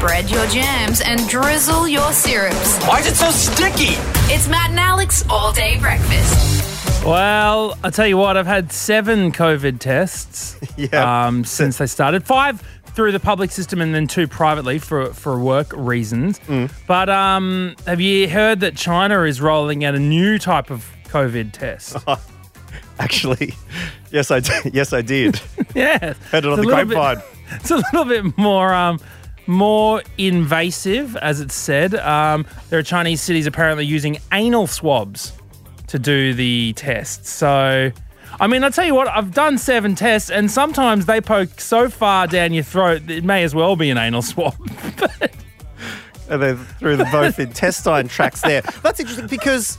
Spread your jams and drizzle your syrups. Why is it so sticky? It's Matt and Alex all day breakfast. Well, I tell you what, I've had seven COVID tests Yeah. um, since they started. Five through the public system and then two privately for for work reasons. But um, have you heard that China is rolling out a new type of COVID test? Actually, yes, I did. Yes, I did. yeah, Heard it on It's a the little bit- grapevine. it's a little bit more um, more invasive, as it's said. Um, there are Chinese cities apparently using anal swabs to do the tests. So, I mean, I'll tell you what, I've done seven tests, and sometimes they poke so far down your throat that it may as well be an anal swab. and then through the both intestine tracks there. That's interesting because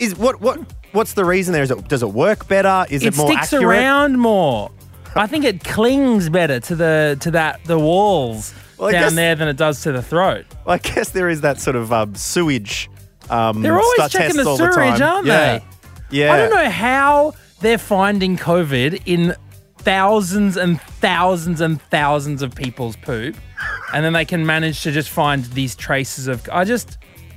is what what what's the reason there? Is it does it work better? Is it, it more sticks accurate? around more. I think it clings better to the to that the walls Well, down guess- there than it does to the throat. Well, I guess there is that sort of um, sewage. Um, They're always checking the sewage, time. aren't yeah. they? Yeah. I don't know how they're finding COVID in thousands and thousands and thousands of people's poop, and then they can manage to just find these traces of. I just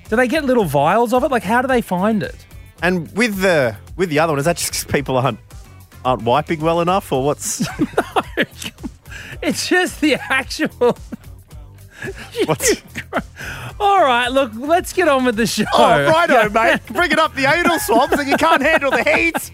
do they get little vials of it? Like, how do they find it? And with the with the other one, is that just people aren't aren't wiping well enough, or what's It's just the actual. what's? All right, look, let's get on with the show. Oh, righto, mate. Bring it up the anal swabs, and you can't handle the heat.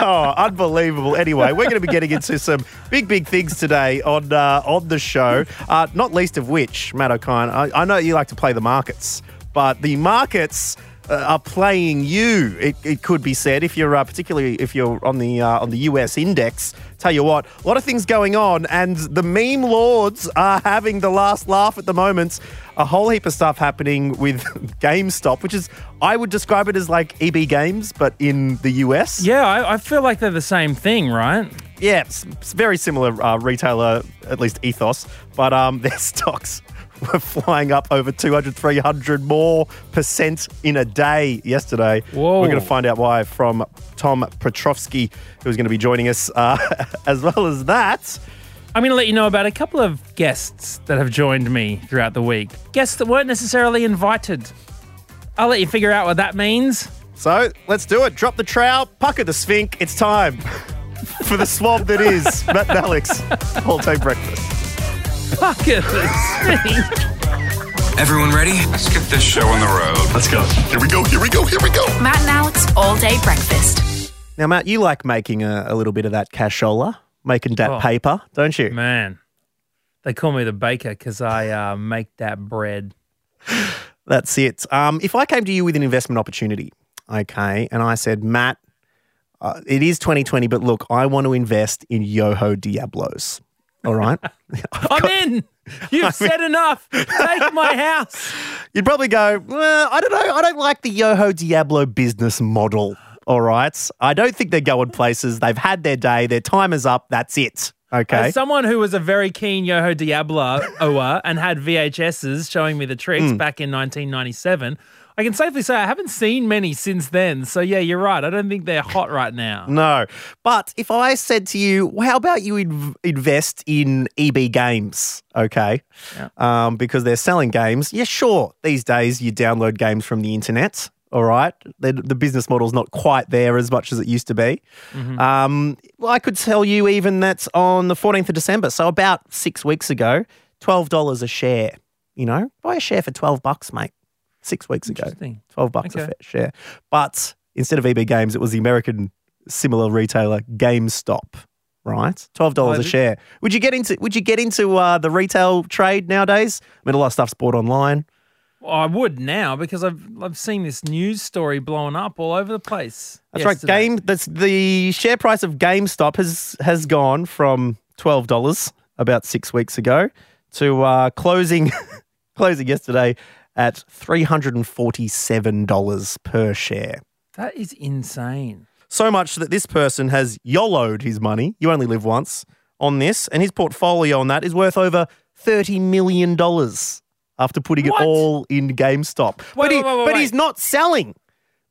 Oh, unbelievable. Anyway, we're going to be getting into some big, big things today on uh, on the show. Uh, not least of which, Matt Okine, I, I know you like to play the markets, but the markets are playing you. It, it could be said if you're uh, particularly if you're on the uh, on the US index. Tell you what, a lot of things going on, and the meme lords are having the last laugh at the moment. A whole heap of stuff happening with GameStop, which is I would describe it as like EB Games, but in the US. Yeah, I, I feel like they're the same thing, right? Yeah, it's, it's very similar uh, retailer, at least ethos, but um, their stocks were flying up over 200, 300 more percent in a day yesterday. Whoa. We're going to find out why from Tom Piotrowski, who's going to be joining us, uh, as well as that. I'm going to let you know about a couple of guests that have joined me throughout the week. Guests that weren't necessarily invited. I'll let you figure out what that means. So let's do it. Drop the trowel, pucker the sphinx. It's time for the swab that is Matt and Alex. All day breakfast. Fuck it. Everyone ready? Let's get this show on the road. Let's go. Here we go, here we go, here we go. Matt and Alex all day breakfast. Now, Matt, you like making a, a little bit of that cashola, making that Oh. paper, don't you? Man, they call me the baker because I uh, make that bread. That's it. Um, if I came to you with an investment opportunity, okay, and I said, Matt, uh, it is 2020, but look, I want to invest in Yoho Diablos. All right. I'm in. You've said enough. Take my house. You'd probably go, well, I don't know. I don't like the Yoho Diablo business model. All right. I don't think they're going places. They've had their day. Their time is up. That's it. Okay. As someone who was a very keen Yoho Diablo ower and had VHSs showing me the tricks Hmm. back in 1997, I can safely say I haven't seen many since then. So yeah, you're right. I don't think they're hot right now. No. But if I said to you, well, how about you inv- invest in EB Games? Okay. Yeah. Um, because they're selling games. Yeah, sure. These days you download games from the internet. All right. The, the business model's not quite there as much as it used to be. Um, well, I could tell you even that on the 14th of December, so about six weeks ago, $12 a share. You know, buy a share for 12 bucks, mate. Six weeks ago. 12 bucks a Okay. fa- share. But instead of EB Games, it was the American similar retailer GameStop, right? $12 Oh, a share. Would you get into would you get into uh, the retail trade nowadays? I mean a lot of stuff's bought online. Well, I would now because I've I've seen this news story blowing up all over the place. That's yesterday. right. Game that's the share price of GameStop has has gone from $12 about 6 weeks ago to uh, closing closing yesterday at $347 per share. That is insane. So much that this person has YOLO'd his money, you only live once, on this, and his portfolio on that is worth over $30 million after putting What? it all in GameStop. but wait, he, wait, wait, but he's not selling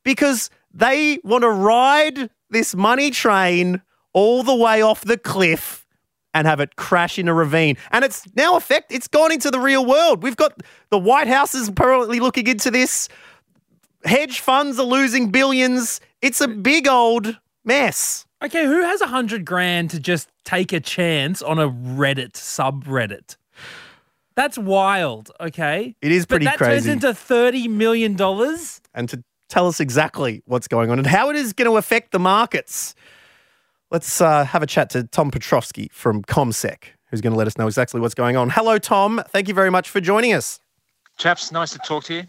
because they want to ride this money train all the way off the cliff and have it crash in a ravine. And it's now effect it's gone into the real world. We've got the White House is apparently looking into this. Hedge funds are losing billions. It's a big old mess. Okay, who has a hundred grand to just take a chance on a Reddit subreddit? That's wild. Okay, It is pretty but that crazy. turns into thirty million dollars. and to tell us exactly what's going on and how it is going to affect the markets. Let's uh, have a chat to Tom Piotrowski from CommSec, who's going to let us know exactly what's going on. Hello, Tom. Thank you very much for joining us. Chaps, nice to talk to you.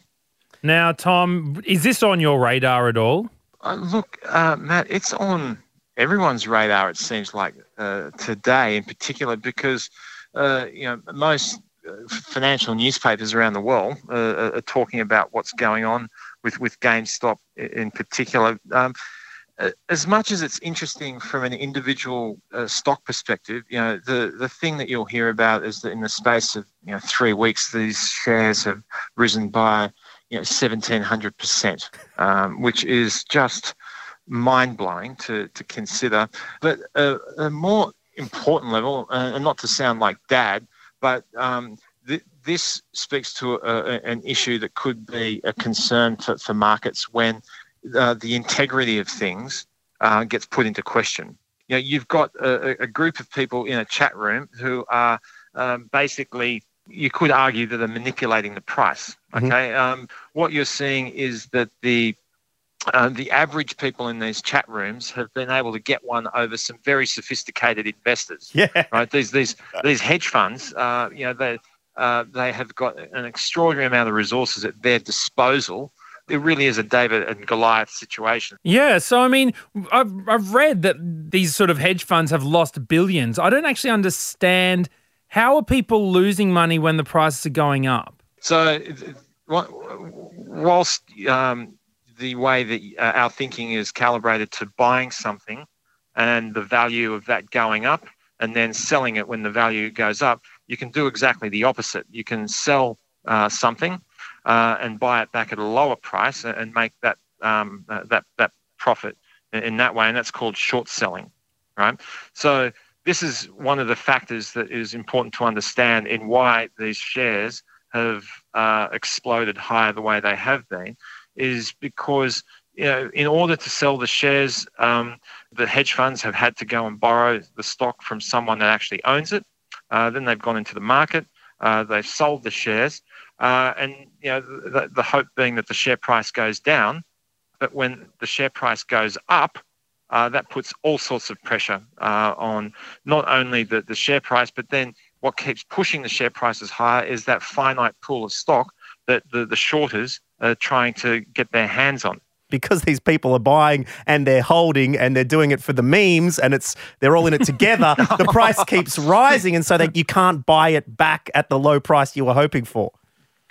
Now, Tom, is this on your radar at all? Uh, look, uh, Matt, it's on everyone's radar. It seems like uh, today, in particular, because uh, you know most uh, financial newspapers around the world uh, are are talking about what's going on with with GameStop in particular. Um, as much as it's interesting from an individual uh, stock perspective, you know the the thing that you'll hear about is that in the space of you know three weeks, these shares have risen by you know seventeen hundred percent, um, which is just mind blowing to to consider. But a, a more important level, uh, and not to sound like dad, but um, th- this speaks to a, a, an issue that could be a concern for, for markets when uh, the integrity of things uh, gets put into question. You know, you've got a, a group of people in a chat room who are um, basically, you could argue that they're manipulating the price. Okay, um, what you're seeing is that the uh, the average people in these chat rooms have been able to get one over some very sophisticated investors Yeah. right? These these these hedge funds, uh, you know, they uh, they have got an extraordinary amount of resources at their disposal. It really is a David and Goliath situation. Yeah, so I mean, I've, I've read that these sort of hedge funds have lost billions. I don't actually understand how are people losing money when the prices are going up? So, whilst um, the way that uh, our thinking is calibrated to buying something and the value of that going up and then selling it when the value goes up, you can do exactly the opposite. You can sell uh, something uh, and buy it back at a lower price and- make that um, uh, that that profit in- in that way, and that's called short selling, right? So this is one of the factors that is important to understand in why these shares have uh, exploded higher the way they have been, is because you know in order to sell the shares, um, the hedge funds have had to go and borrow the stock from someone that actually owns it. Uh, then they've gone into the market, uh, they've sold the shares, uh, and you know the, the hope being that the share price goes down. But when the share price goes up, uh, that puts all sorts of pressure uh, on not only the, the share price, but then what keeps pushing the share prices higher is that finite pool of stock that the, the shorters are trying to get their hands on. Because these people are buying and they're holding and they're doing it for the memes and it's they're all in it together, the price keeps rising and so that you can't buy it back at the low price you were hoping for.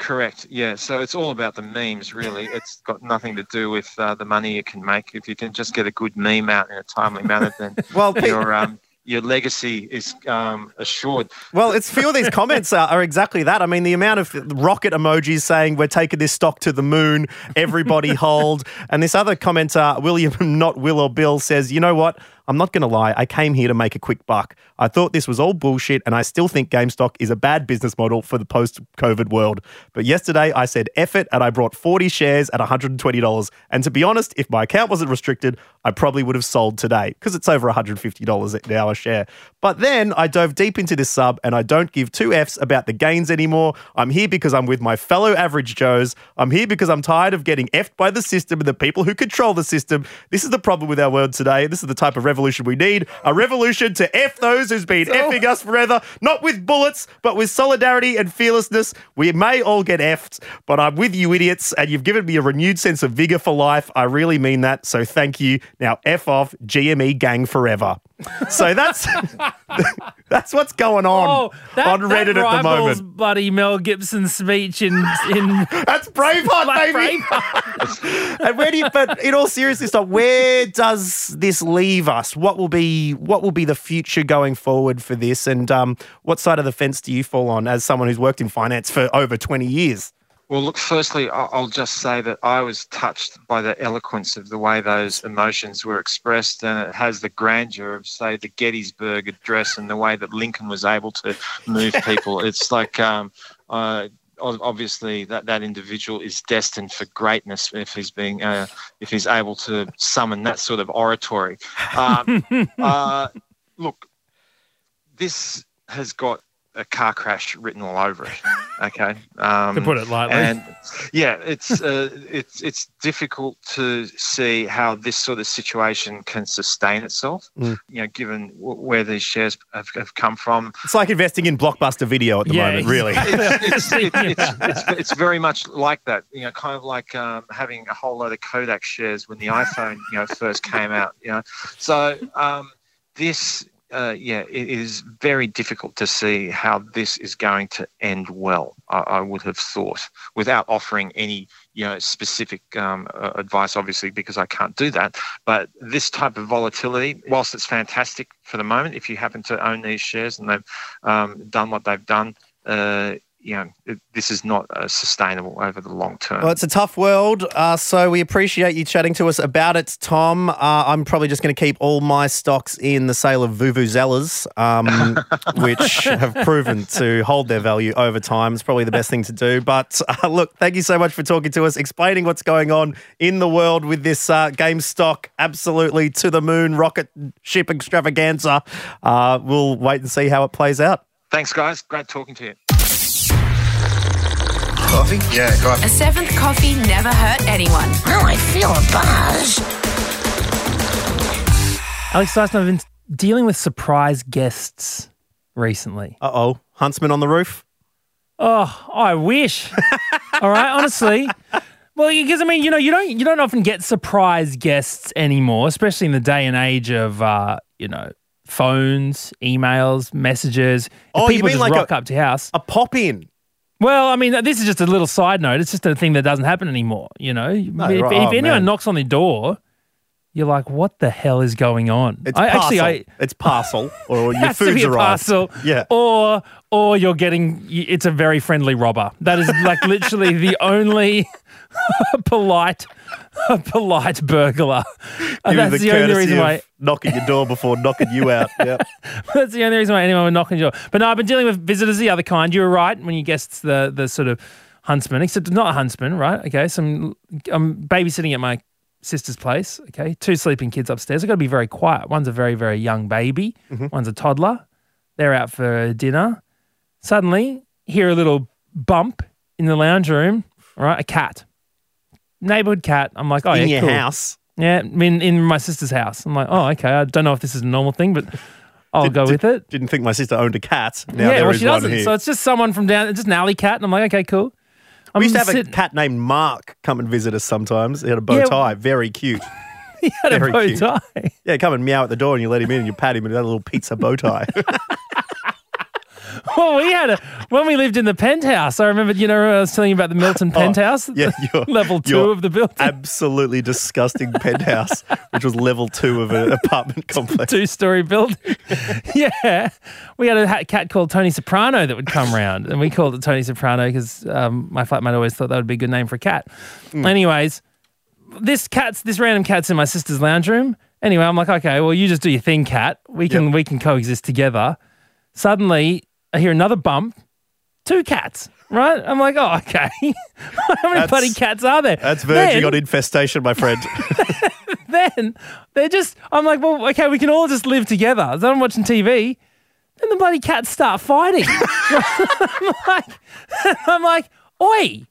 Correct. Yeah. So it's all about the memes, really. It's got nothing to do with uh, the money you can make. If you can just get a good meme out in a timely manner, then Well, your um, your legacy is um, assured. Well, it's few of these comments are, are exactly that. I mean, the amount of rocket emojis saying we're taking this stock to the moon, everybody hold, and this other commenter, William, not Will or Bill, says, you know what? I'm not going to lie. I came here to make a quick buck. I thought this was all bullshit, and I still think GameStop is a bad business model for the post-COVID world. But yesterday, I said F it, and I brought 40 shares at $120. And to be honest, if my account wasn't restricted, I probably would have sold today because it's over $150 now a share. But then I dove deep into this sub, and I don't give two Fs about the gains anymore. I'm here because I'm with my fellow average Joes. I'm here because I'm tired of getting effed by the system and the people who control the system. This is the problem with our world today. This is the type of revolution we need. A revolution to F those who's been effing us forever, not with bullets, but with solidarity and fearlessness. We may all get effed, but I'm with you idiots, and you've given me a renewed sense of vigor for life. I really mean that. So thank you. Now F off GME gang forever. So that's that's what's going on Oh, that, on Reddit that at the moment. bloody Mel Gibson's speech in in That's Braveheart, baby. Braveheart. and where do you, but in all seriousness, Doc, where does this leave us? What will be what will be the future going forward for this? And um, what side of the fence do you fall on as someone who's worked in finance for over twenty years? Well, look, firstly, I'll just say that I was touched by the eloquence of the way those emotions were expressed, and it has the grandeur of, say, the Gettysburg Address and the way that Lincoln was able to move people. it's like, um, uh, obviously, that, that individual is destined for greatness if he's being, uh, if he's able to summon that sort of oratory. Um, uh, look, this has got a car crash written all over it. Okay, um, To put it lightly. and yeah, it's uh, it's it's difficult to see how this sort of situation can sustain itself. Mm. You know, given w- where these shares have, have come from, It's like investing in Blockbuster Video at the Yeah, moment, really. it's, it's, it's, it's, it's, it's very much like that. You know, kind of like um, having a whole load of Kodak shares when the iPhone, you know, first came out. You know, so um, this, uh, yeah, it is very difficult to see how this is going to end well. I, I would have thought, without offering any, you know, specific um, uh, advice, obviously, because I can't do that. But this type of volatility, whilst it's fantastic for the moment, if you happen to own these shares and they've um, done what they've done, uh, you know, it, this is not uh, sustainable over the long term. Well, it's a tough world, uh, so we appreciate you chatting to us about it, Tom. Uh, I'm probably just going to keep all my stocks in the sale of Vuvuzelas, um, which have proven to hold their value over time. It's probably the best thing to do. But uh, look, thank you so much for talking to us, explaining what's going on in the world with this uh, game stock, absolutely to the moon rocket ship extravaganza. Uh, we'll wait and see how it plays out. Thanks, guys. Great talking to you. Coffee? Yeah, coffee. A seventh coffee never hurt anyone. Oh, I feel a buzz. Alex Dyson, I've been dealing with surprise guests recently. Uh oh, Huntsman on the roof. Oh, I wish. All right, honestly. Well, because I mean, you know, you don't you don't often get surprise guests anymore, especially in the day and age of uh, you know phones, emails, messages. If Oh, you people mean just like rock a- up to your house. A pop in. Well, I mean, this is just a little side note. It's just a thing that doesn't happen anymore. You know, if, right. if Oh, anyone man. knocks on the door, you're like, "What the hell is going on?" It's I parcel. actually, I it's parcel, or your food's a arrived. parcel. Yeah. Or or you're getting it's a very friendly robber. That is like literally the only polite polite burglar. And that's the, only reason why knocking your door before knocking you out. Yeah. that's the only reason why anyone would knock on your door. But no, I've been dealing with visitors of the other kind. You were right when you guessed the the sort of huntsman, except not a huntsman, right? Okay. So I'm, I'm babysitting at my sister's place. Okay. Two sleeping kids upstairs. I've got to be very quiet. One's a very, very young baby. Mm-hmm. One's a toddler. They're out for dinner. Suddenly, hear a little bump in the lounge room. Right, a cat, neighborhood cat. I'm like, oh in yeah, your cool. house. Yeah, I mean, in my sister's house. I'm like, oh okay. I don't know if this is a normal thing, but I'll Did- go did- with it. Didn't think my sister owned a cat. Now yeah, there well, is she one doesn't. here. So it's just someone from down, just an alley cat, and I'm like, okay, cool. I'm we used to have a cat named Mark come and visit us sometimes. He had a bow Yeah. tie, very cute. He had a very bow cute. tie. Yeah, come and meow at the door and you let him in and you pat him and he had a little pizza bow tie. Well, we had a when we lived in the penthouse. I remember, you know, I was telling you about the Milton penthouse, Oh, yeah, level two of the building, Absolutely disgusting penthouse, which was level two of an apartment complex. two story building. yeah, we had a cat called Tony Soprano that would come round, and we called it Tony Soprano because um, my flatmate always thought that would be a good name for a cat. Hmm. Anyways, this cat's this random cat's in my sister's lounge room. Anyway, I'm like, okay, well, you just do your thing, cat. We can we can coexist together. Suddenly, I hear another bump. Two cats, right? I'm like, oh, okay. How many That's- bloody cats are there? That's verging Then- on infestation, my friend. then they're just, I'm like, well, okay, we can all just live together. So I'm watching TV. Then the bloody cats start fighting. I'm like, I'm like, oi,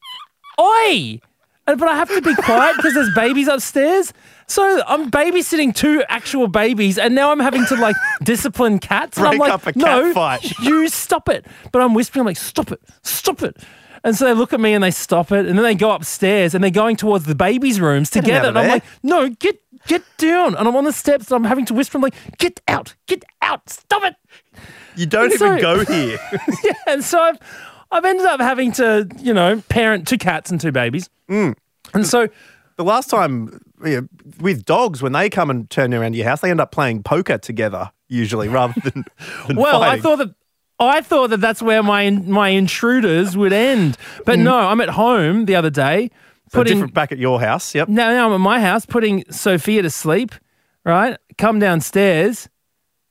oi. And- But I have to be quiet because there's babies upstairs. So I'm babysitting two actual babies, and now I'm having to like discipline cats. And I'm Break like, up a cat no, fight." you stop it. But I'm whispering, I'm like, stop it, stop it. And so they look at me and they stop it, and then they go upstairs and they're going towards the babies' rooms together. And I'm there. like, no, get get down. And I'm on the steps and I'm having to whisper, I'm like, get out, get out, stop it. You don't So- even go here. Yeah, and so I've I've ended up having to, you know, parent two cats and two babies. Mm. And so The last time with dogs, when they come and turn around your house, they end up playing poker together usually, rather than, than well, I thought that I thought that that's where my my intruders would end, but mm. no, I'm at home the other day So putting different back at your house. Yep. now, now I'm at my house putting Sophia to sleep. Right, come downstairs.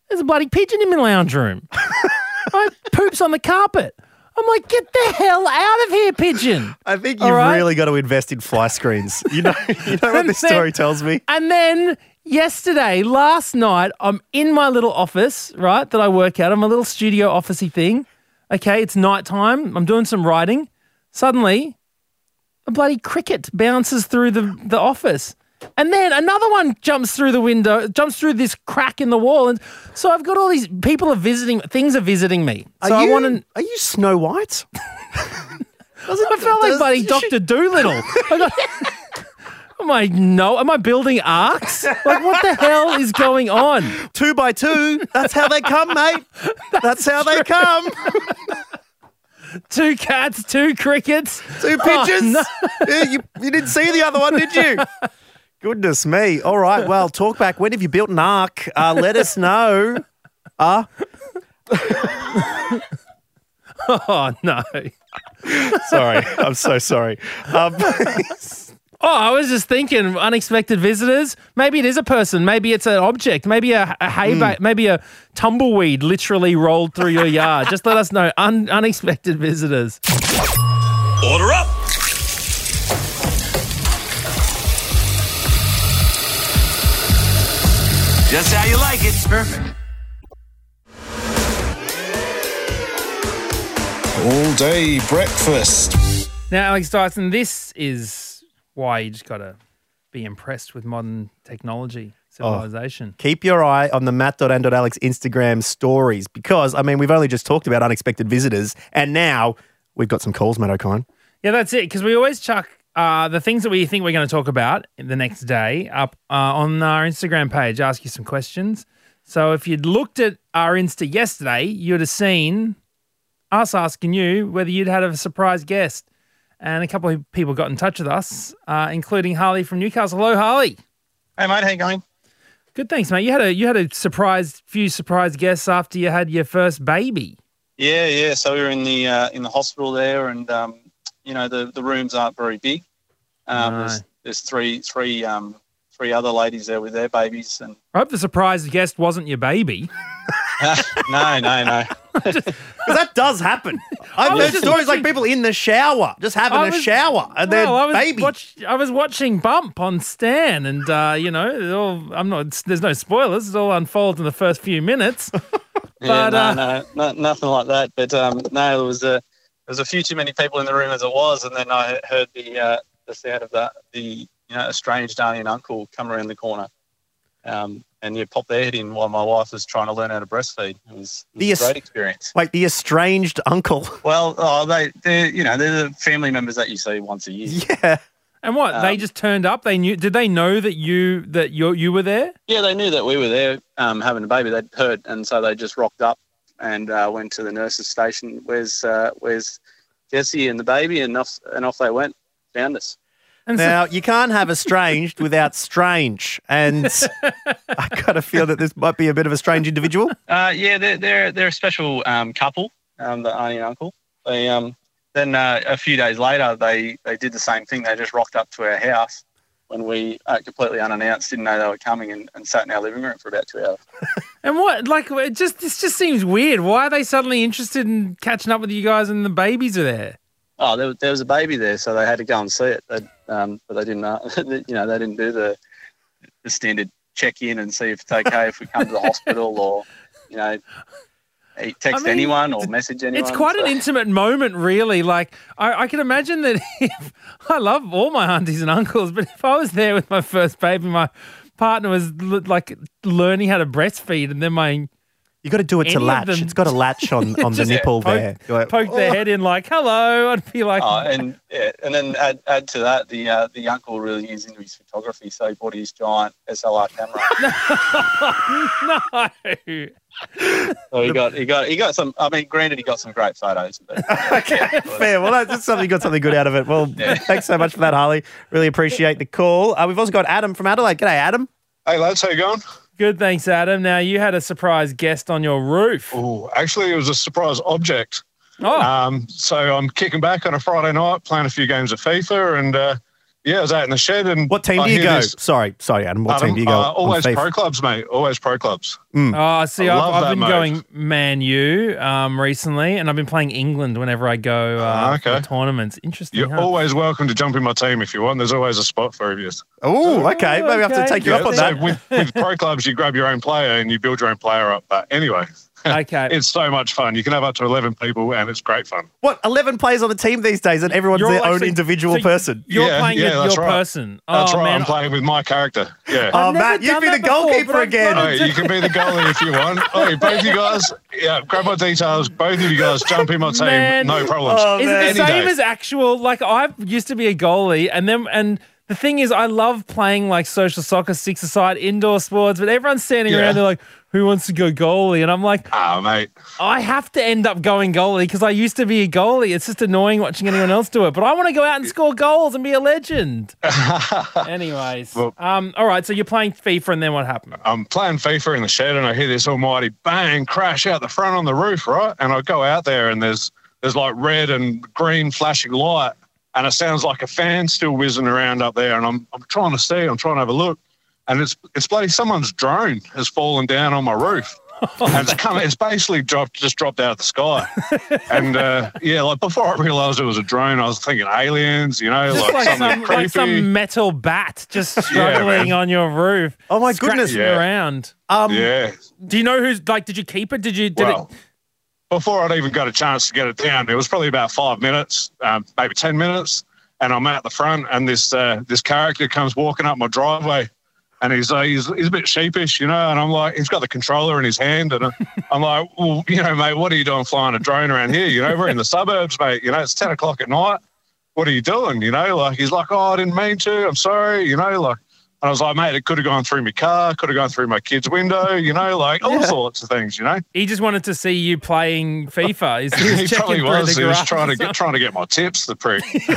There's a bloody pigeon in my lounge room. right, poops on the carpet. I'm like, get the hell out of here, pigeon. I think you've right. really got to invest in fly screens. You know, you know what this then- story tells me. And then yesterday, last night, I'm in my little office, right, that I work out. I'm a little studio officey thing. Okay, it's nighttime. I'm doing some writing. Suddenly, a bloody cricket bounces through the, the office. And then another one jumps through the window, jumps through this crack in the wall. And so I've got all these people are visiting, things are visiting me. So are I you, want to. Are you Snow White? I felt like bloody Doctor Dolittle. I got, am I no? Am I building arks? Like what the hell is going on? two by two. That's how they come, mate. That's how they come. Two cats, two crickets, two oh, pigeons. no. Yeah, you, you didn't see the other one, did you? Goodness me. All right. Well, talk back. When have you built an ark? Uh, let us know. Uh, Oh no! sorry. I'm so sorry. Um, Oh, I was just thinking, unexpected visitors. Maybe it is a person. Maybe it's an object. Maybe a, a hay ba- Maybe a tumbleweed literally rolled through your yard. just let us know. Un- unexpected visitors. Order up. Just how you like it. Perfect. All day breakfast. Now, Alex Dyson, this is why you just got to be impressed with modern technology, oh, civilization. keep your eye on the matt.and.alex Instagram stories because, I mean, we've only just talked about unexpected visitors and now we've got some calls, Matt Okine. Yeah, that's it. Because we always chuck uh, the things that we think we're going to talk about the next day up uh, on our Instagram page, ask you some questions. So if you'd looked at our Insta yesterday, you'd have seen us asking you whether you'd had a surprise guest. And a couple of people got in touch with us, uh, including Harley from Newcastle. Hello, Harley. Hey mate, how you going? Good, thanks, mate. You had a you had a surprise few surprise guests after you had your first baby. Yeah, yeah. So we were in the uh, in the hospital there, and um, you know the, the rooms aren't very big. Um, No. There's there's three three um, three other ladies there with their babies, and I hope the surprise guest wasn't your baby. no, no, no. Because that does happen. I've heard stories watching- like people in the shower, just having I a was- shower and their Well, I was baby. watch- I was watching Bump on Stan, and uh, you know, all, I'm not. There's no spoilers. It all unfolds in the first few minutes. Yeah, no, uh, no, no, nothing like that. But um, no, there was a there was a few too many people in the room as it was, and then I heard the uh, the sound of that the you know estranged auntie and uncle come around the corner, um, and you pop their head in while my wife was trying to learn how to breastfeed. It was, it was The a es- great experience. Wait, the estranged uncle. Well, oh, they they're you know they're the family members that you see once a year. Yeah. And what they Um, just turned up. They knew. Did they know that you that you you were there? Yeah, they knew that we were there um, having a baby. They'd heard, and so they just rocked up and uh, went to the nurse's station. Where's uh, Where's Jesse and the baby? And off and off they went. Found us. And Now, you can't have estranged without strange. And I kind of feel that this might be a bit of a strange individual. Uh, yeah, they're they're they're a special um, couple, um, the auntie and uncle. They um, then uh, a few days later they they did the same thing. They just rocked up to our house when we uh, completely unannounced, didn't know they were coming, and, and sat in our living room for about two hours. and what? Like, it just this just seems weird. Why are they suddenly interested in catching up with you guys and the babies are there? Oh, there, there was a baby there, so they had to go and see it. Um, but they didn't, uh, you know, they didn't do the, the standard check in and see if it's okay if we come to the hospital or, you know, text mean, anyone or message anyone. It's quite so- an intimate moment, really. Like, I, I can imagine that if I love all my aunties and uncles, but if I was there with my first baby, my partner was l- like learning how to breastfeed, and then my you got to do it Any to latch. them- It's got a latch on, on the Just nipple poke- there. You're like, poke their head in, like, hello, I'd be like, Oh, and yeah, and then add, add to that the uh, the uncle really is into his photography, so he bought his giant SLR camera. no. so he got he got he got some. I mean, granted, he got some great photos. But, okay, fair. Well, that's something. You got something good out of it. Well, Yeah. thanks so much for that, Harley. Really appreciate the call. Uh, we've also got Adam from Adelaide. G'day, Adam. Hey lads, how you going? Good, thanks, Adam. Now you had a surprise guest on your roof. Oh, actually, it was a surprise object. Oh, Um, so I'm kicking back on a Friday night, playing a few games of FIFA, and uh, yeah, I was out in the shed. And What team I do you hear go? this- Sorry, sorry, Adam. What Adam, team do you go? uh, always FIFA? pro clubs, mate. Always pro clubs. oh see, I I've, I've been mode. going Man U um, recently, and I've been playing England whenever I go uh, Ah, okay. for tournaments. Interesting. You're huh? always welcome to jump in my team if you want. There's always a spot for you. Oh, okay. Maybe I have to take you up on so that. with, with pro clubs, you grab your own player and you build your own player up. But anyway, okay. it's so much fun. You can have up to 11 people, and it's great fun. What? Eleven players on the team these days, and everyone's You're their own individual so person. You're Yeah, playing yeah, your, that's your right. person. That's oh, right. man. I'm playing with my character. Yeah. Oh, Matt, you'd be the that a before, goalkeeper again. Oh, you can be the goalie if you want. Oh, both of you guys, yeah, grab my details. Both of you guys jump in my team. Man. No problems. Oh, Is it the Any same day. as actual? Like I used to be a goalie, and then and the thing is, I love playing like social soccer, six aside, indoor sports. But everyone's standing Yeah. around, they're like, "Who wants to go goalie?" And I'm like, Ah, mate. I have to end up going goalie because I used to be a goalie. It's just annoying watching anyone else do it. But I want to go out and score goals and be a legend. Anyways, Well- um, all right. So you're playing FIFA, and then what happened? I'm playing FIFA in the shed and I hear this almighty bang crash out the front on the roof, right? And I go out there and there's there's like red and green flashing light and it sounds like a fan still whizzing around up there and I'm I'm trying to see, I'm trying to have a look. And it's it's bloody someone's drone has fallen down on my roof. and it's come it's basically dropped just dropped out of the sky. and uh, yeah, like before I realised it was a drone, I was thinking aliens, you know, like, like something some, creepy. like some metal bat just struggling man. on your roof. Oh, my goodness. Yeah. around. Um, yeah. Do you know who's like? Did you keep it? Did you? Did well, it? before I'd even got a chance to get it down, it was probably about five minutes, um, maybe ten minutes, and I'm out the front, and this uh, this character comes walking up my driveway, and he's, uh, he's he's a bit sheepish, you know, and I'm like, he's got the controller in his hand, and I'm like, well, you know, mate, what are you doing flying a drone around here? You know, we're in the suburbs, mate. You know, it's ten o'clock at night. What are you doing? You know, like he's like, oh, I didn't mean to. I'm sorry. You know, like. And I was like, mate, it could have gone through my car, could have gone through my kid's window, you know, like all sorts of things, you know. He just wanted to see you playing FIFA. He's, he was he checking probably was. the He was trying to get trying to get my tips, the prick.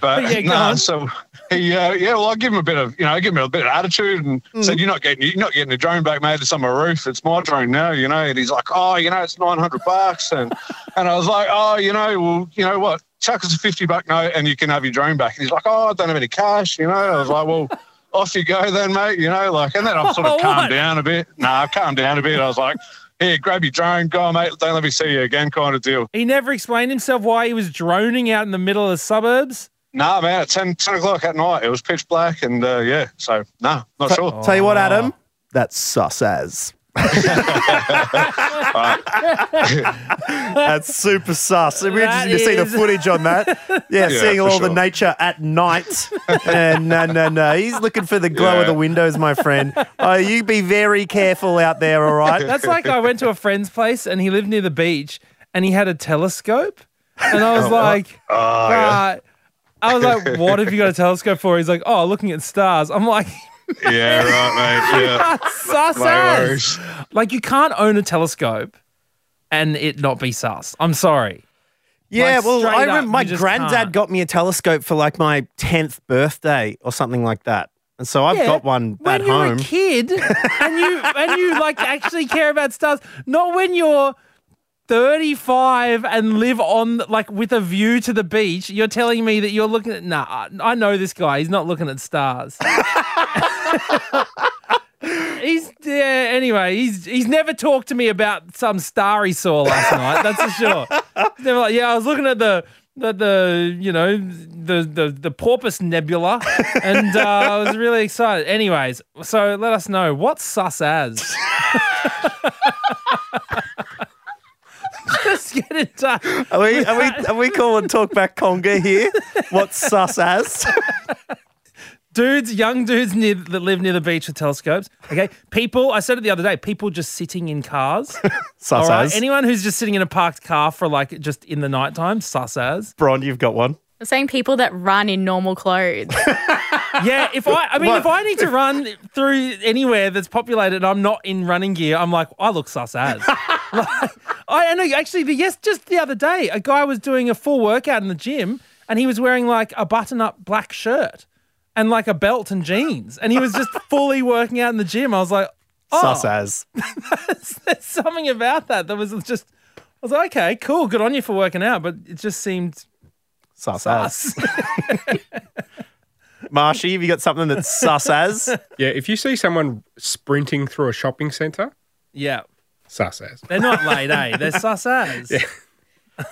But but yeah, go nah, so he, uh, yeah, well, I give him a bit of, you know, I give him a bit of attitude and Mm. said, "You're not getting, you're not getting the drone back, mate. It's on my roof. It's my drone now, you know." And he's like, "Oh, you know, it's nine hundred bucks," and and I was like, "Oh, you know, well, you know what." Chuck us a 50 buck note and you can have your drone back. And he's like, Oh, I don't have any cash, you know. I was like, Well, off you go then, mate, you know, like, and then I've sort of What? calmed down a bit. No, I've calmed down a bit. I was like, Here, grab your drone, go on, mate, don't let me see you again, kind of deal. He never explained himself why he was droning out in the middle of the suburbs. Nah, man, at 10, 10 o'clock at night, it was pitch black, and uh, yeah, so nah, not sure. Tell you what, Adam, that's sus as. That's super sus. It'd be That interesting to see the is- footage on that. Yeah, Yeah, seeing for all the sure. nature at night. And no, no, no. He's looking for the glow of Yeah. the windows, my friend. Oh, you be very careful out there, all right? That's like I went to a friend's place and he lived near the beach and he had a telescope. And I was like, Oh, yeah. uh, I was like, what have you got a telescope for? He's like, oh, looking at stars. I'm like, yeah, right, mate. Yeah. sus No as. Like, you can't own a telescope and it not be sus. I'm sorry. Yeah, Like, well, straight I up, remember my you just granddad can't. got me a telescope for like my 10th birthday or something like that. And so I've Yeah, got one when at you're home. a kid and you and you like actually care about stars, not when you're 35 and live on like with a view to the beach. You're telling me that you're looking at nah, I know this guy. He's not looking at stars. he's yeah, anyway, he's he's never talked to me about some star he saw last night, that's for sure. He's never like, yeah, I was looking at the the, the you know the the the Porpoise Nebula, and uh, I was really excited. Anyways, so let us know what's sus as. Just get in touch. Are we, are we, are we calling Talkback Conga here? What's sus as? dudes, young dudes near, that live near the beach with telescopes. Okay, people. I said it the other day. People just sitting in cars. Sus All right, as. anyone who's just sitting in a parked car for like just in the nighttime, sus as. Bron, you've got one. I'm saying people that run in normal clothes. Yeah, if I, I mean, What? if I need to run through anywhere that's populated and I'm not in running gear, I'm like, I look sus as. like, I know, actually, the, yes, just the other day, a guy was doing a full workout in the gym and he was wearing like a button up black shirt. And like a belt and jeans, and he was just fully working out in the gym. I was like, oh, Sus as. there's something about that that was just. I was like, okay, cool, good on you for working out, but it just seemed Sus as. sus. Marshy, have you got something that's sus as? Yeah, if you see someone sprinting through a shopping centre, yeah, sus as. they're not late, eh? They're sus as.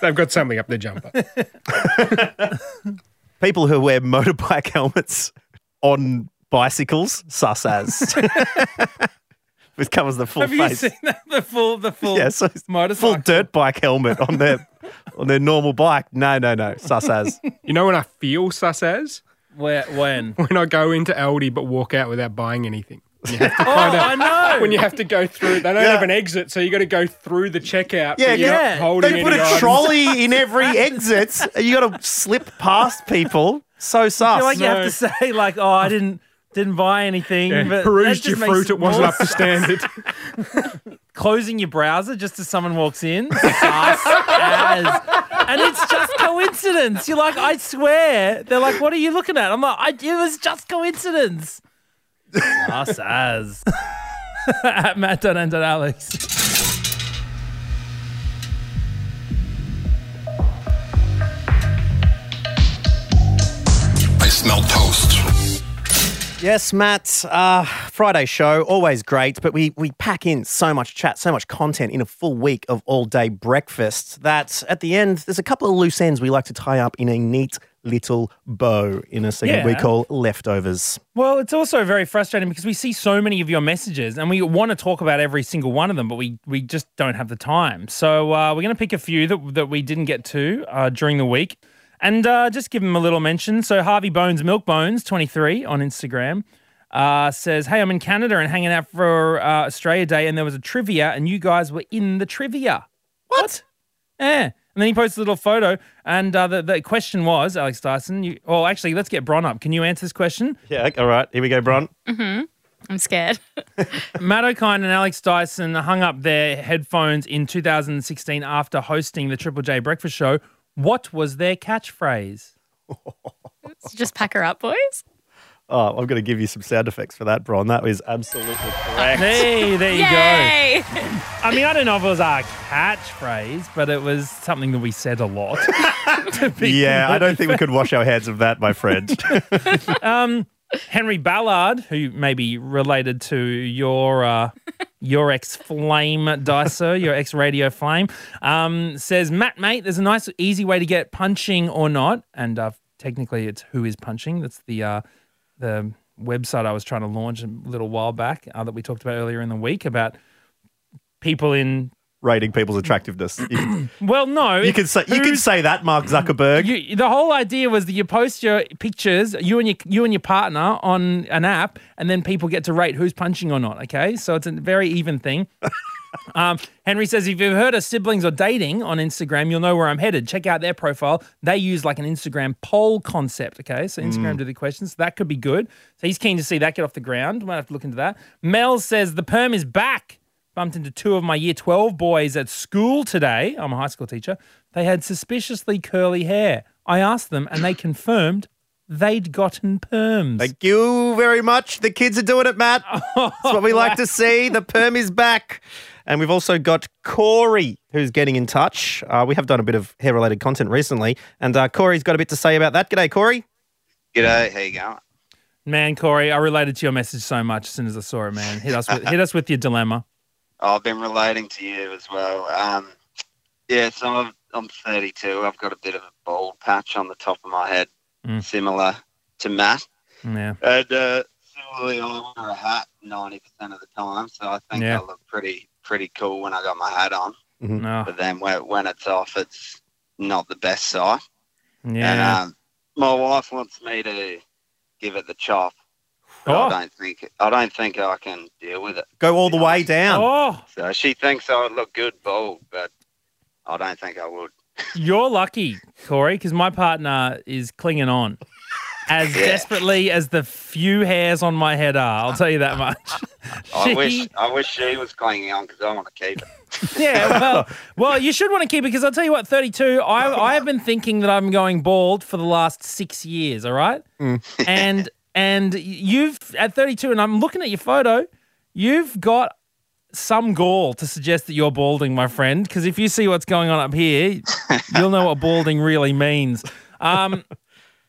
They've got something up their jumper. People who wear motorbike helmets on bicycles, sus as. Which covers the full Have you face. seen that? The full, the full yeah, so it's motorcycle. full dirt bike helmet on their on their normal bike. No, no, no. Sus as. You know when I feel sus as? Where, when? When I go into Aldi but walk out without buying anything. You have to Oh, kind of, I know. When you have to go through, they don't Yeah. have an exit, so you got to go through the checkout. Yeah, but you're not yeah. holding They put any a items. trolley in every exit. and You got to slip past people. So I sus. feel like you have to say like, oh, I didn't didn't buy anything. Yeah, but perused your fruit, it wasn't up to standard. Closing your browser just as someone walks in, sus as. and it's just coincidence. You're like, I swear. They're like, what are you looking at? I'm like, I, it was just coincidence. Sus as. at Matt Dunn and Alex. I smell toast. Yes, Matt. Uh, Friday show, always great, but we, we pack in so much chat, so much content in a full week of all day breakfast that at the end, there's a couple of loose ends we like to tie up in a neat little bow in a segment we call leftovers. Well, it's also very frustrating because we see so many of your messages and we want to talk about every single one of them, but we, we just don't have the time. So uh, we're going to pick a few that, that we didn't get to uh, during the week and uh, just give them a little mention. So Harvey Bones, Milk Bones, 23 on Instagram, uh, says, Hey, I'm in Canada and hanging out for uh, Australia Day and there was a trivia and you guys were in the trivia. What? Yeah. And then he posts a little photo, and uh, the, the question was, Alex Dyson, you, well, actually, let's get Bron up. Can you answer this question? Yeah, all right. Here we go, Bron. I'm scared. Matt Okine and Alex Dyson hung up their headphones in 2016 after hosting the Triple J Breakfast Show. What was their catchphrase? Just pack her up, boys. Oh, I'm going to give you some sound effects for that, Bron. That was absolutely correct. Hey, there you Yay! go. I mean, I don't know if it was our catchphrase, but it was something that we said a lot. to be yeah, I don't think we could wash our hands of that, my friend. um, Henry Ballard, who may be related to your uh, your ex Flame Dicer, your ex Radio Flame, um, says, Matt, mate, there's a nice, easy way to get punching or not. And uh, technically, it's who is punching. That's the uh, the website I was trying to launch a little while back uh, that we talked about earlier in the week about people in. Rating people's attractiveness. You, Well, no, you can say you can say that, Mark Zuckerberg. You, the whole idea was that you post your pictures, you and your you and your partner, on an app, and then people get to rate who's punching or not. Okay, so it's a very even thing. um, Henry says, if you've heard of siblings or dating on Instagram, you'll know where I'm headed. Check out their profile. They use like an Instagram poll concept. Okay, so Instagram do the questions. So That could be good. So he's keen to see that get off the ground. Might have to look into that. Mel says the perm is back. Bumped into two of my year 12 boys at school today. I'm a high school teacher. They had suspiciously curly hair. I asked them and they confirmed they'd gotten perms. Thank you very much. The kids are doing it, Matt. That's what we like to see. The perm is back. And we've also got Corey, who's getting in touch. Uh, we have done a bit of hair related content recently, and uh, Corey's got a bit to say about that. G'day, Corey. G'day, how you going? Man, Corey, I related to your message so much as soon as I saw it, man. Hit us with, hit us with your dilemma. I've been relating to you as well. Um, yeah, so I'm, I'm 32. I've got a bit of a bald patch on the top of my head, Mm. similar to Matt. Yeah. And uh, similarly, I wear a hat 90% of the time, so I think Yeah. I look pretty pretty cool when I got my hat on. No. But then when, when it's off, it's not the best sight. And Yeah. um, my wife wants me to give it the chop. Oh. I don't think I don't think I can deal with it. Go all the way down. Oh, So she thinks I would look good bald, but I don't think I would. you're lucky, Corey, because my partner is clinging on as Yeah. desperately as the few hairs on my head are. I'll tell you that much. I She- wish I wish she was clinging on because I want to keep it. Yeah, well, well, you should want to keep it because I'll tell you what, 32, I, I have been thinking that I'm going bald for the last six years, all right? And and you've at 32, and I'm looking at your photo. You've got some gall to suggest that you're balding, my friend. Because if you see what's going on up here, you'll know what balding really means. Um,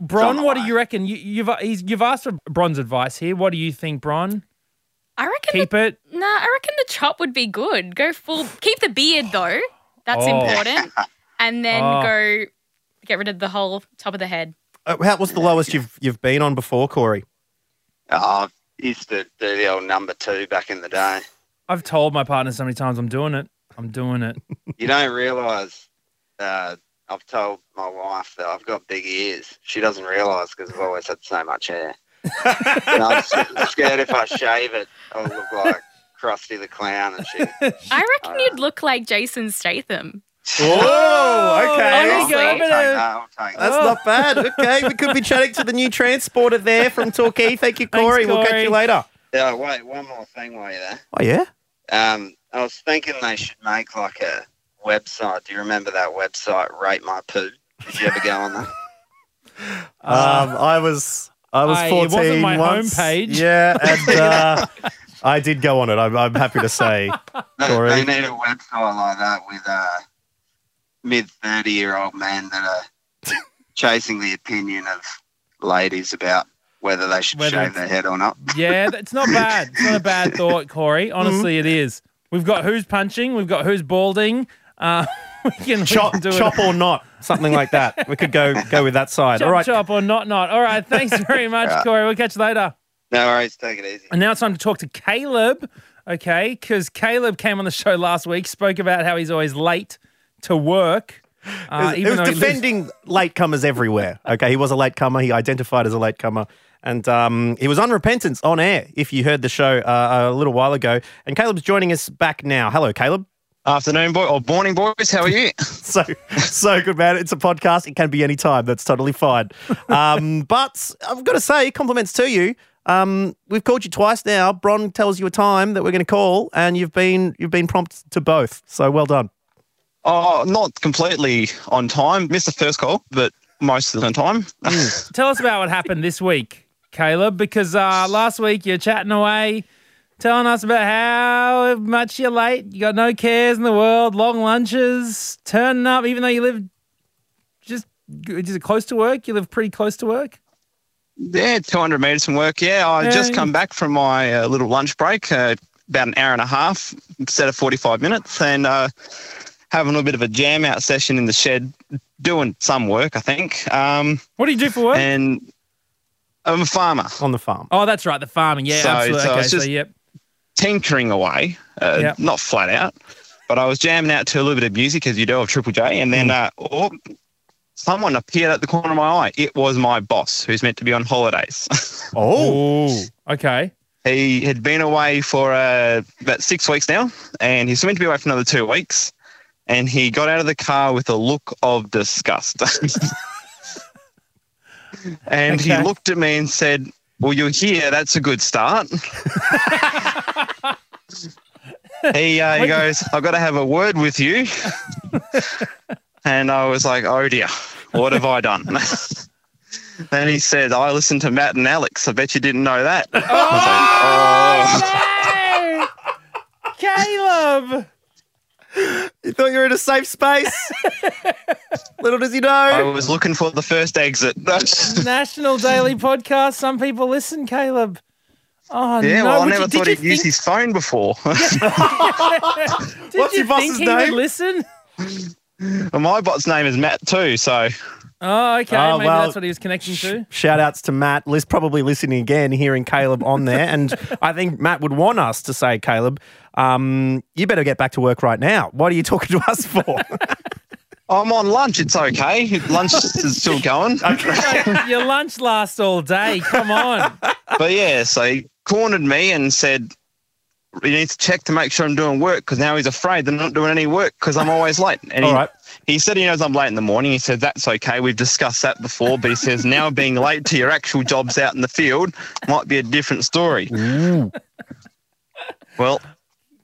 Bron, what do you reckon? You, you've he's, you've asked for Bron's advice here. What do you think, Bron? I reckon. Keep it. Nah, I reckon the chop would be good. Go full. Keep the beard though. That's Oh. important. And then Oh. go get rid of the whole top of the head. Uh, how, what's the lowest you've you've been on before, Corey? Oh, I used to do the old number two back in the day. I've told my partner so many times I'm doing it. I'm doing it. You don't realise. Uh, I've told my wife that I've got big ears. She doesn't realise because I've always had so much hair. and I'm scared if I shave it, I'll look like Krusty the Clown and shit. I reckon you'd look like Jason Statham. Oh, okay. Honestly. I'll take that. I'll take That's that. not bad. Okay, we could be chatting to the new transporter there from Torquay. Thank you, Corey. We'll catch you later. Yeah, wait, one more thing while you're there. Oh yeah. Um, I was thinking they should make like a website. Do you remember that website, Rate My Poo? Did you ever go on that? Um, I was I was I- it fourteen. wasn't my once. homepage. Yeah, and uh, I did go on it. I'm, I'm happy to say, They, Corey. they need a website like that with uh, mid 30 year old men that are chasing the opinion of ladies about whether they should Whether shave their head or not. Yeah, it's not bad. It's not a bad thought, Corey. Honestly, it is. We've got who's punching. We've got who's balding. Uh, we can, we Chop, can do chop it. or not, something like that. We could go go with that side. Chop, All right. chop or not, not. All right. Thanks very much, Right. Corey. We'll catch you later. No worries, take it easy. And now it's time to talk to Caleb, okay? Because Caleb came on the show last week, spoke about how he's always late to work. It Uh, was, it was though he lives- defending latecomers everywhere. Okay, he was a latecomer. He identified as a latecomer. And um, he was on repentance on air, if you heard the show uh, a little while ago. And Caleb's joining us back now. Hello, Caleb. Afternoon, boy, or morning, boys. How are you? so, so good, man. It's a podcast. It can be any time. That's totally fine. Um, but I've got to say, compliments to you. Um, we've called you twice now. Bron tells you a time that we're going to call, and you've been you've been prompt to both. So well done. Oh, not completely on time. Missed the first call, but most of the time. Tell us about what happened this week, Caleb, because uh, last week you're chatting away, telling us about how much you're late. You got no cares in the world, long lunches, turning up, even though you live just is it close to work. You live pretty close to work. Yeah, 200 metres from work. Yeah, I Yeah, just come back from my uh, little lunch break, uh, about an hour and a half instead of 45 minutes, and uh, having a little bit of a jam out session in the shed, doing some work, I think. Um, what do you do for work? And I'm a farmer. On the farm. Oh, that's right, the farming. Yeah, So- absolutely. so okay, it's so just- yep. Tinkering away, uh, Yep. not flat out, but I was jamming out to a little bit of music as you do of Triple J, and then uh, oh, someone appeared at the corner of my eye. It was my boss, who's meant to be on holidays. Oh, okay. he had been away for uh, about six weeks now, and he's meant to be away for another two weeks. And he got out of the car with a look of disgust. and he looked at me and said, Well, you're here. That's a good start. he, uh, he goes, I've got to have a word with you. and I was like, Oh dear, what have I done? then he said, I listened to Matt and Alex. I bet you didn't know that. I was like, oh. Caleb. You thought you were in a safe space? Little does he know. I was looking for the first exit. National Daily Podcast. Some people listen, Caleb. Oh yeah, no! well, I Would never you- did thought you he'd use think- his phone before. Did What's you your boss's think he name? would listen? well, my bot's name is Matt too, so Oh, okay. Oh, Maybe well, that's what he was connecting to. Shout outs to Matt. Liz probably listening again, hearing Caleb on there. And I think Matt would want us to say, Caleb, um, you better get back to work right now. What are you talking to us for? I'm on lunch. It's okay. Lunch is still going. Okay. Your lunch lasts all day. Come on. But yeah, so he cornered me and said, "You need to check to make sure I'm doing work because now he's afraid that I'm not doing any work because I'm always late." And he, All right. he said he knows I'm late in the morning. He said that's okay. We've discussed that before, but he says now being late to your actual jobs out in the field might be a different story. Well,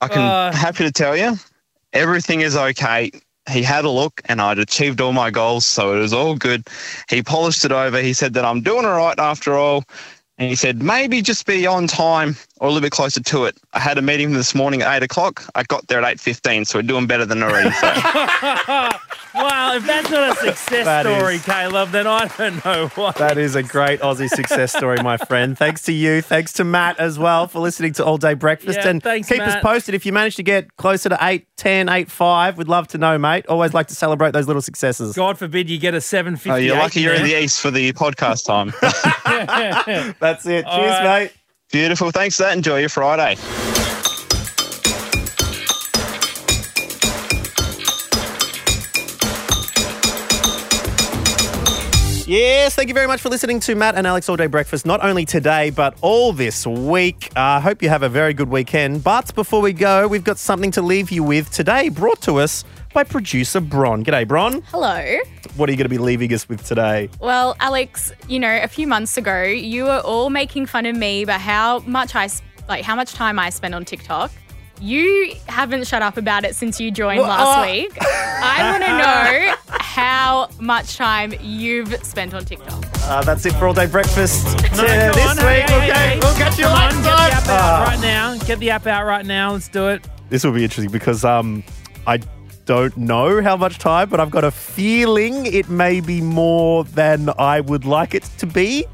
I can Uh. happy to tell you, everything is okay. He had a look and I'd achieved all my goals, so it was all good. He polished it over. He said that I'm doing all right after all. And he said, maybe just be on time or a little bit closer to it. I had a meeting this morning at 8 o'clock. I got there at 8.15, so we're doing better than already. So. wow, if that's not a success That is- story, Caleb, then I don't know what. That is a great Aussie success story, my friend. Thanks to you. Thanks to Matt as well for listening to All Day Breakfast. Yeah, and thanks, keep us posted if you manage to get closer to 8, 10, 8, 5. We'd love to know, mate. Always like to celebrate those little successes. God forbid you get a 750. Oh, you're lucky you're in the east for the podcast time. That's it. All Cheers, right. mate. Beautiful. Thanks for that. Enjoy your Friday. Yes, thank you very much for listening to Matt and Alex All Day Breakfast, not only today, but all this week. I uh, hope you have a very good weekend. But before we go, we've got something to leave you with today, brought to us by producer Bron. G'day, Bron. Hello. What are you going to be leaving us with today? Well, Alex, you know, a few months ago, you were all making fun of me about how much I s- like how much time I spend on TikTok. You haven't shut up about it since you joined Well, last uh- week. I want to know how much time you've spent on TikTok. Uh, that's it for All Day Breakfast No, uh, come this on, week. hey, hey, okay, hey. we'll catch you Come on, next get the app out Ah. right now. Get the app out right now. Let's do it. This will be interesting because um, I don't know how much time, but I've got a feeling it may be more than I would like it to be.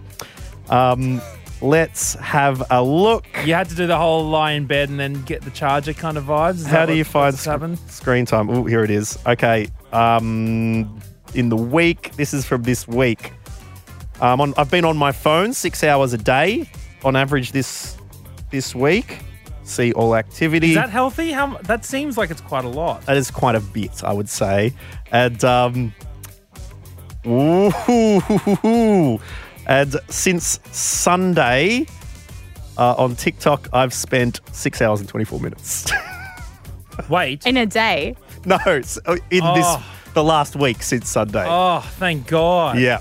Um, let's have a look. You had to do the whole lie in bed and then get the charger kind of vibes. Is How do you find sc- screen time? Oh, here it is. Okay. Um, in the week, this is from this week. Um, on, I've been on my phone six hours a day on average this this week. See all activity. Is that healthy? How that seems like it's quite a lot. That is quite a bit, I would say. And um, ooh, and since Sunday uh, on TikTok, I've spent six hours and twenty four minutes. Wait. In a day. no, it's, uh, in Oh. this the last week since Sunday. Oh, thank God. Yeah,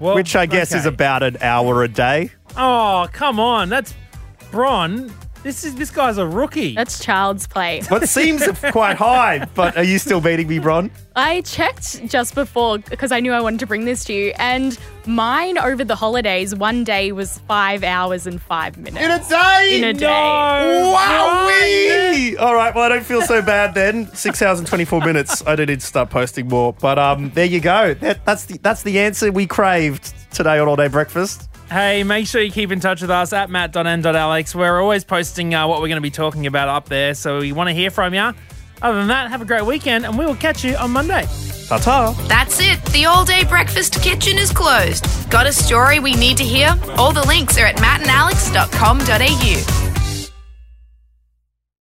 Well, which I guess is about an hour a day. Oh, come on. That's Bron. This is this guy's a rookie. That's child's play. What seems quite high, but are you still beating me, Bron? I checked just before because I knew I wanted to bring this to you, and mine over the holidays, one day was five hours and five minutes. In a day? In a day. Wow. All right, well, I don't feel so bad then. Six hours and 24 minutes. I do need to start posting more. But um, there you go. That, that's, the, that's the answer we craved today on All Day Breakfast. Hey, make sure you keep in touch with us at matt.n.alex. We're always posting uh, what we're going to be talking about up there, so we want to hear from you. Other than that, have a great weekend, and we will catch you on Monday. Ta ta. That's it. The all day breakfast kitchen is closed. Got a story we need to hear? All the links are at mattandalex.com.au.